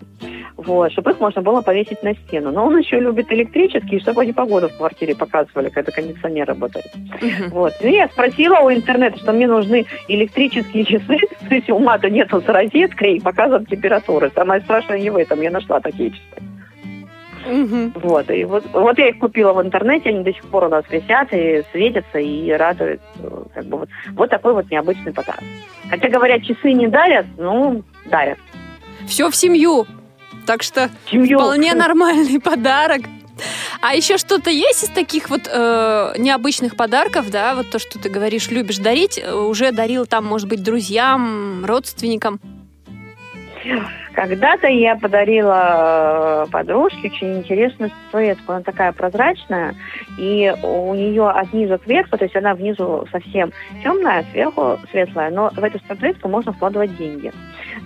вот, чтобы их можно было повесить на стену. Но он еще любит электрические, чтобы они погоду в квартире показывали, когда кондиционер работает. Вот. И я спросила у интернета, что мне нужны электрические часы, [laughs] то есть у мата нету с розеткой и показывают температуры. Самое страшное не в этом, я нашла такие часы. Мгм. Вот, и вот, вот я их купила в интернете, они до сих пор у нас висят и светятся, и радуют. э, Как бы вот, вот такой вот необычный подарок. Хотя, говорят, часы не дарят, ну, дарят. Все в семью. Так что Семью. вполне нормальный [laughs] подарок. А еще что-то есть из таких вот э, необычных подарков, да, вот то, что ты говоришь, любишь дарить, э, уже дарил там, может быть, друзьям, родственникам. Когда-то я подарила э, подружке очень интересную статуэтку. Она такая прозрачная, и у нее от низу к верху, то есть она внизу совсем темная, а сверху светлая, но в эту статуэтку можно вкладывать деньги.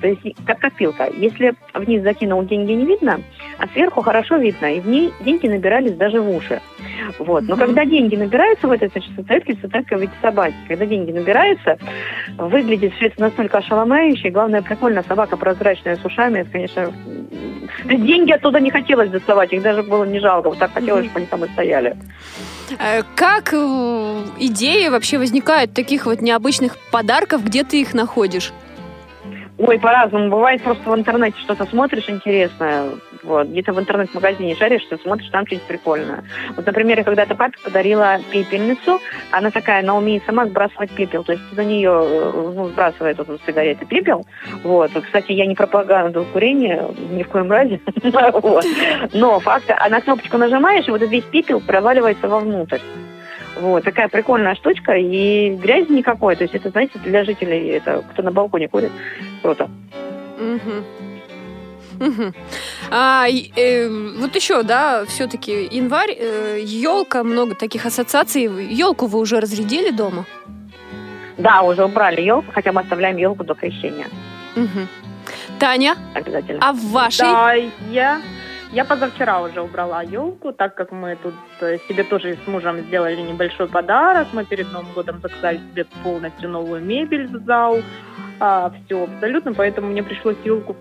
То есть как копилка. Если вниз закинул, деньги не видно, а сверху хорошо видно, и в ней деньги набирались даже в уши. Вот. Но Мгм. когда деньги набираются в этой значит, статуэтке, статуэтка в виде собаки, когда деньги набираются, выглядит все это настолько ошеломляюще. И Главное, прикольно, собака прозрачная с ушами. Это, конечно, деньги оттуда не хотелось доставать, их даже было не жалко. Вот так хотелось, чтобы они там и стояли. Э, Как э, идеи вообще возникают таких вот необычных подарков, где ты их находишь? Ой, по-разному. Бывает просто в интернете что-то смотришь интересное, вот, где-то в интернет-магазине шаришь, что смотришь, там что-нибудь прикольное. Вот, например, я когда-то папе подарила пепельницу, она такая, она умеет сама сбрасывать пепел, то есть за нее э, ну, сбрасывает вот, сигареты пепел. Вот. Кстати, я не пропаганда курения, ни в коем разе. [laughs] Но факт, а на кнопочку нажимаешь, и вот весь пепел проваливается вовнутрь. Вот, такая прикольная штучка, и грязи никакой. То есть это, знаете, для жителей, это кто на балконе курит, круто. А, э, вот еще, да, все-таки январь, елка, много таких ассоциаций. Елку вы уже разрядили дома? Да, уже убрали елку, хотя мы оставляем елку до крещения. Мгм. Таня, Обязательно. а в вашей? Да, я, я позавчера уже убрала елку, так как мы тут э, себе тоже с мужем сделали небольшой подарок. Мы перед Новым годом заказали себе полностью новую мебель в зал. все абсолютно, поэтому мне пришлось елку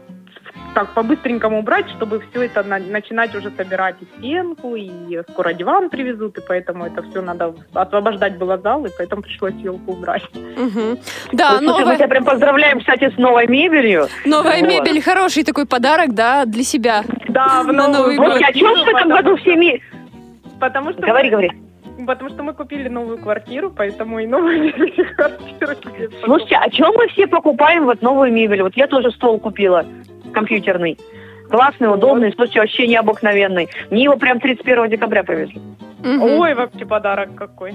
так по-быстренькому убрать, чтобы все это на- начинать уже собирать и стенку, и скоро диван привезут, и поэтому это все надо освобождать было зал, и поэтому пришлось елку убрать. Мгм. [laughs] Да, Ой, слушай, мы новая, тебя прям поздравляем, кстати, с новой мебелью. новая Вот. мебель, хороший такой подарок, да, для себя. Да, в Новый Новый год. Слушай, а что в этом году все ми- Потому что Говори, мы- говори. Потому что мы купили новую квартиру, поэтому и новую [laughs] мебель квартиру Слушайте, а чем мы все покупаем вот новую мебель? Вот я тоже стол купила компьютерный. Классный, удобный, слушайте, вообще необыкновенный. Мне его прям 31 декабря привезли. Мгм. Ой, вообще подарок какой.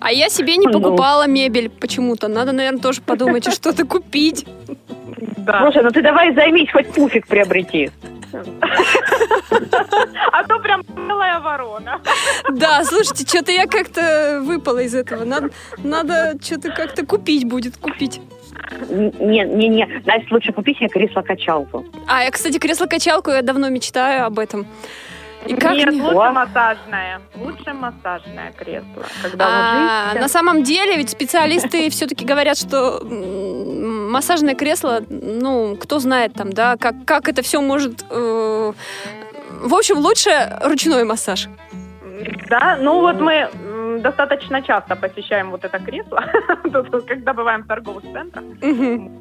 А я себе не Ну. покупала мебель почему-то. Надо, наверное, тоже подумать, что-то купить. Да. Слушай, ну ты давай займись, хоть пуфик приобрети. А то прям целая ворона. Да, слушайте, что-то я как-то выпала из этого. Надо, надо что-то как-то купить будет, купить. Не-не-не, Настя, лучше купи себе кресло-качалку. А, я, кстати, кресло-качалку, я давно мечтаю об этом. И как Нет, мне- лучше массажное. Лучше массажное кресло. Когда А, ложишься. на самом деле, ведь специалисты [laughs] все-таки говорят, что массажное кресло, ну, кто знает там, да, как, как это все может... э, в общем, лучше ручной массаж. Да, ну вот мы достаточно часто посещаем вот это кресло, [laughs] когда бываем в торговых центрах.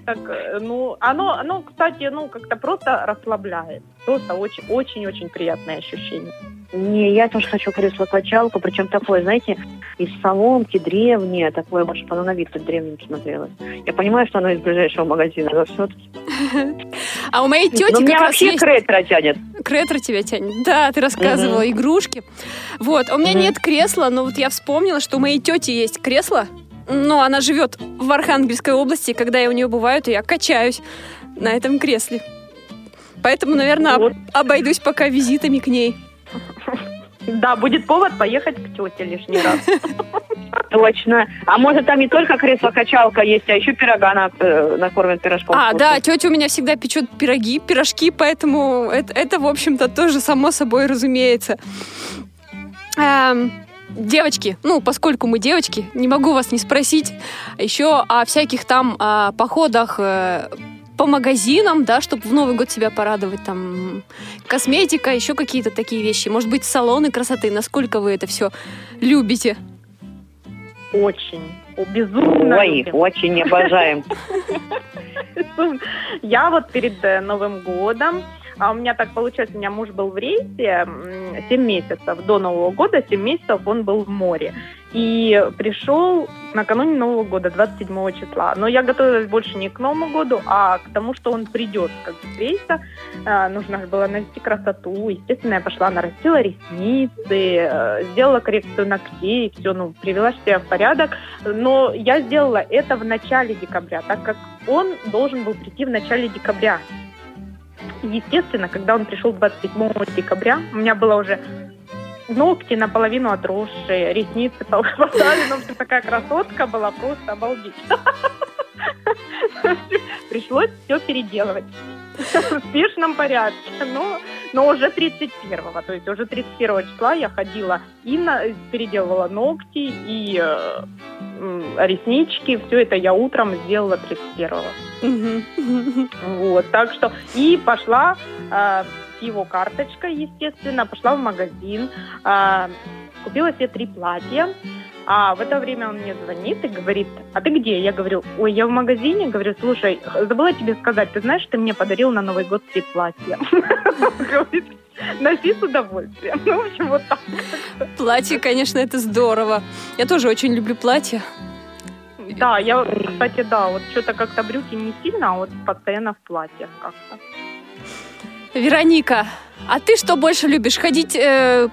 Так, э, ну, оно, оно, кстати, ну, как-то просто расслабляет. Просто очень, очень-очень приятное ощущение. Не, я тоже хочу кресло-качалку, причем такое, знаете, из соломки, древнее, такое, может, оно на вид древним смотрелось. Я понимаю, что оно из ближайшего магазина, но все-таки. А у моей тети как меня раз вообще есть... к ретро тянет. К ретро тебя тянет. Да, ты рассказывала, игрушки. Вот, у меня нет кресла, но вот я вспомнила, что у моей тети есть кресло. Но она живет в Архангельской области, и когда я у нее бываю, то я качаюсь на этом кресле. Поэтому, наверное, Вот. обойдусь пока визитами к ней. [laughs] Да, будет повод поехать к тете лишний раз. [laughs] Точно. А может, там не только кресло-качалка есть, а еще пирога на, э, накормят пирожком. А, вкусным. да, тетя у меня всегда печет пироги, пирожки, поэтому это, это, в общем-то, тоже само собой разумеется. Эм, девочки, ну, поскольку мы девочки, не могу вас не спросить еще о всяких там а, походах э, по магазинам, да, чтобы в Новый год себя порадовать, там, косметика, еще какие-то такие вещи. Может быть, салоны красоты. Насколько вы это все любите? Очень. Безумно. Ой, любим. очень обожаем. [laughs] Я вот перед э, Новым годом, а у меня так получилось, у меня муж был в рейсе 7 месяцев, до Нового года 7 месяцев он был в море. И пришел накануне Нового года, 27 числа. Но я готовилась больше не к Новому году, а к тому, что он придет как бы рейса. А, нужно было навести красоту. Естественно, я пошла, нарастила ресницы, э, сделала коррекцию ногтей, все, ну, привела себя в порядок. Но я сделала это в начале декабря, так как он должен был прийти в начале декабря. Естественно, когда он пришел 27 декабря, у меня было уже ногти наполовину отросшие, ресницы повыпадали, [laughs] ну, такая красотка была, просто обалдеть. [laughs] Пришлось все переделывать [laughs] в спешном порядке, но, но уже 31-го, то есть уже 31 числа я ходила и на, переделывала ногти, и э, реснички, все это я утром сделала 31-го. Мгм. Вот, так что и пошла э, его карточкой, естественно, пошла в магазин, э, купила себе три платья. А в это время он мне звонит и говорит, а ты где? Я говорю, ой, я в магазине. Говорю, слушай, забыла тебе сказать, ты знаешь, ты мне подарил на Новый год три платья. [laughs] Говорит, носи с удовольствием. Ну, в общем, вот так. Платье, конечно, это здорово. Я тоже очень люблю платья. Да, я, кстати, да, вот что-то как-то брюки не сильно, а вот постоянно в платьях как-то. Вероника, а ты что больше любишь? Ходить э,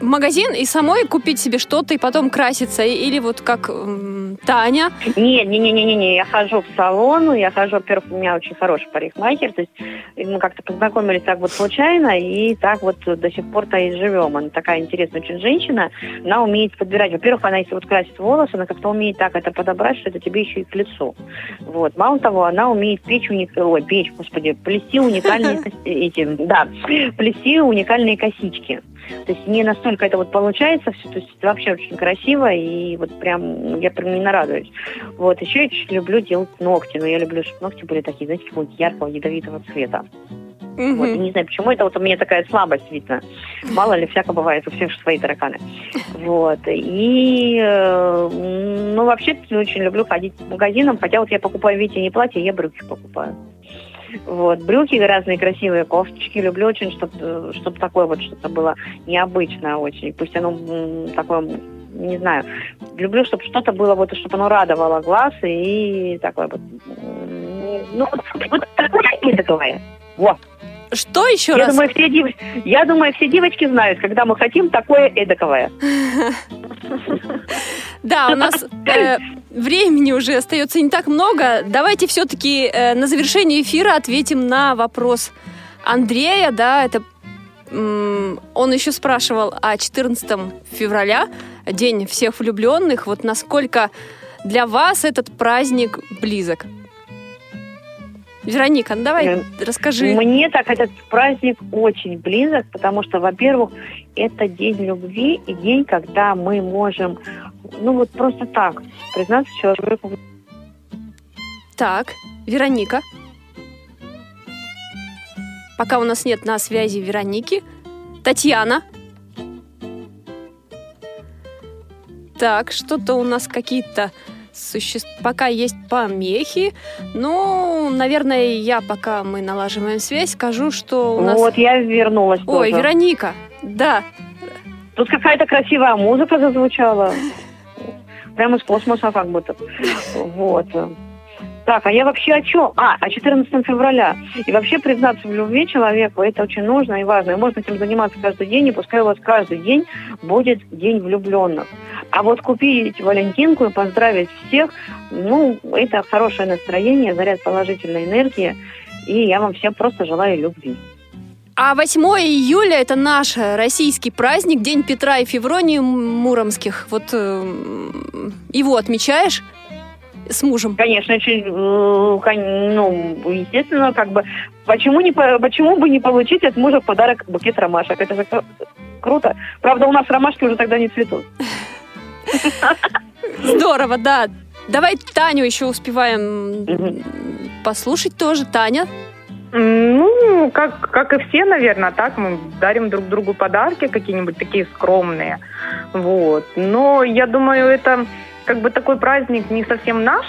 в магазин и самой купить себе что-то и потом краситься? Или вот как м, Таня? Не, не, не, не, не, не, я хожу в салон, я хожу, во-первых, у меня очень хороший парикмахер, то есть мы как-то познакомились так вот случайно, и так вот до сих пор-то и живем. Она такая интересная очень женщина, она умеет подбирать. Во-первых, она если вот красит волосы, она как-то умеет так это подобрать, что это тебе еще и к лицу. Вот. Мало того, она умеет печь уник... Ой, печь, господи, плести уникальные [laughs] эти, да, плести уникальные косички. То есть не настолько это вот получается все, то есть вообще очень красиво, и вот прям я прям не нарадуюсь. Вот, еще я чуть люблю делать ногти, но я люблю, чтобы ногти были такие, знаете, какого-то яркого, ядовитого цвета. Вот, не знаю, почему это вот у меня такая слабость, видно. Мало ли, всяко бывает, у всех же свои тараканы. Вот, и, э, ну, вообще очень люблю ходить по магазинам, хотя вот я покупаю, видите, не платье, я брюки покупаю. Вот, брюки разные красивые, кофточки люблю очень, чтобы чтобы такое вот что-то было необычное очень. Пусть оно такое не знаю, люблю, чтобы что-то было, вот, чтобы оно радовало глаз и такое вот, ну, вот, такое эдакое. Вот. Что еще Я раз? думаю, все дев- я думаю, все девочки знают, когда мы хотим такое эдакое. [laughs] Да, у нас э, времени уже остается не так много. Давайте все-таки на завершение эфира ответим на вопрос Андрея, да, это он еще спрашивал о 14 февраля, День всех влюбленных. Вот насколько для вас этот праздник близок? Вероника, ну давай Э, расскажи. Мне так этот праздник очень близок, потому что, во-первых, это день любви и день, когда мы можем, ну вот просто так, признаться человеку. Так, Вероника. Пока у нас нет на связи Вероники. Татьяна. Так, что-то у нас какие-то существ... Пока есть помехи. Ну, наверное, я, пока мы налаживаем связь, скажу, что у нас... Вот, я вернулась Ой, тоже. Вероника, да. Тут какая-то красивая музыка зазвучала. [laughs] Прямо из космоса как будто. Вот. Так, а я вообще о чем? А, о 14 февраля. И вообще признаться в любви человеку, это очень нужно и важно. И можно этим заниматься каждый день, и пускай у вас каждый день будет день влюбленных. А вот купить Валентинку и поздравить всех, ну, это хорошее настроение, заряд положительной энергии. И я вам всем просто желаю любви. А 8 июля это наш российский праздник, День Петра и Февронии Муромских. Вот э, его отмечаешь с мужем? Конечно, очень, ну, естественно, как бы, почему, не, по- почему бы не получить от мужа в подарок букет ромашек? Это же кру- круто. Правда, у нас ромашки уже тогда не цветут. Здорово, да. Давай Таню еще успеваем послушать тоже. Таня. Ну, как, как и все, наверное, так мы дарим друг другу подарки какие-нибудь такие скромные. Вот. Но я думаю, это как бы такой праздник не совсем наш.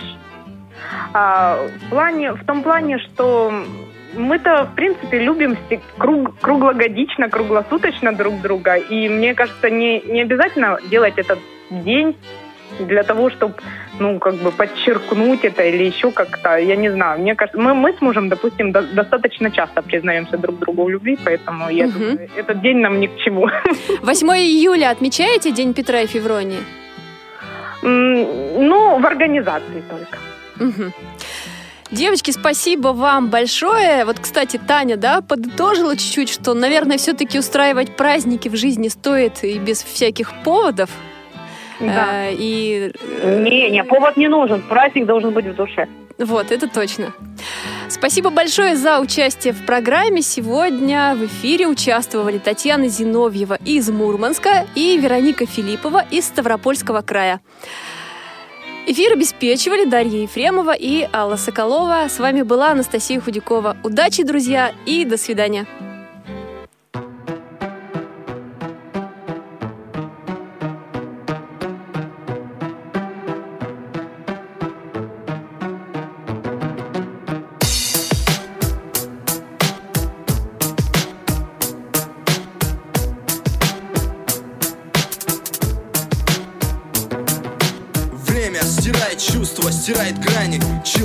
А, в, плане, в том плане, что мы-то, в принципе, любим круг, круглогодично, круглосуточно друг друга. И мне кажется, не, не обязательно делать этот день для того, чтобы, ну, как бы подчеркнуть это или еще как-то, я не знаю. Мне кажется, мы, мы с мужем, допустим, до- достаточно часто признаемся друг другу в любви, поэтому я Мгм. думаю, этот день нам ни к чему. 8 июля отмечаете День Петра и Февронии? Ну, в организации только. Мгм. Девочки, спасибо вам большое. Вот, кстати, Таня, да, подытожила чуть-чуть, что, наверное, все-таки устраивать праздники в жизни стоит и без всяких поводов. Да. Э, И э, Не, не, повод не нужен. Праздник должен быть в душе. Вот, это точно. Спасибо большое за участие в программе. Сегодня в эфире участвовали Татьяна Зиновьева из Мурманска и Вероника Филиппова из Ставропольского края. Эфир обеспечивали Дарья Ефремова и Алла Соколова. С вами была Анастасия Худякова. Удачи, друзья, и до свидания.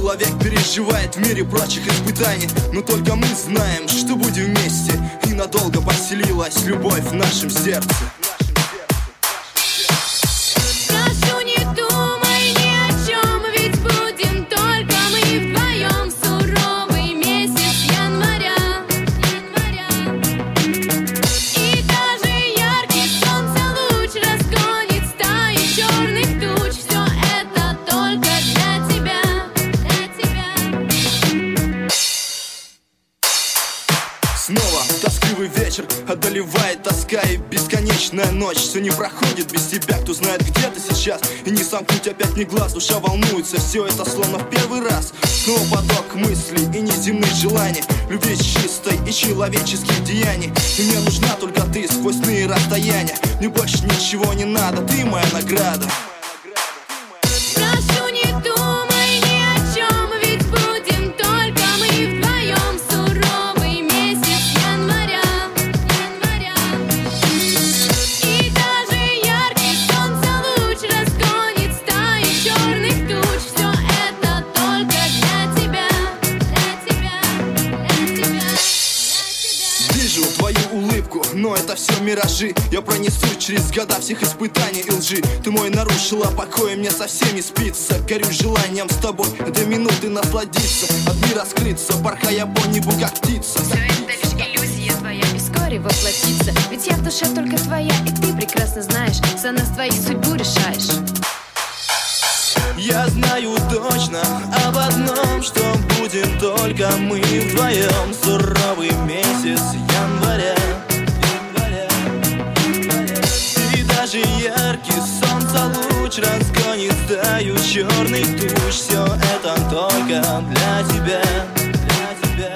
Человек переживает в мире прочих испытаний. Но только мы знаем, что будем вместе. И надолго поселилась любовь в нашем сердце бесконечная ночь. Все не проходит без тебя, кто знает где ты сейчас. И не сомкнуть опять ни глаз, душа волнуется. Все это словно в первый раз. Снова поток мыслей и неземных желаний. Любви чистой и человеческих деяний. И мне нужна только ты сквозь сны и расстояния. Мне больше ничего не надо, ты моя награда все миражи. Я пронесу через года всех испытаний и лжи. Ты мой нарушила покой, мне совсем не спится. Горю желанием с тобой до минуты насладиться. От мира скрыться, порхая по небу как птица. Все это лишь иллюзия твоя и вскоре воплотится. Ведь я в душе только твоя, и ты прекрасно знаешь За нас твоих судьбу решаешь. Я знаю точно об одном, что будем только мы вдвоем Суровый месяц яркий солнца луч разгонит стаю черный туч. Все это только для тебя Для тебя,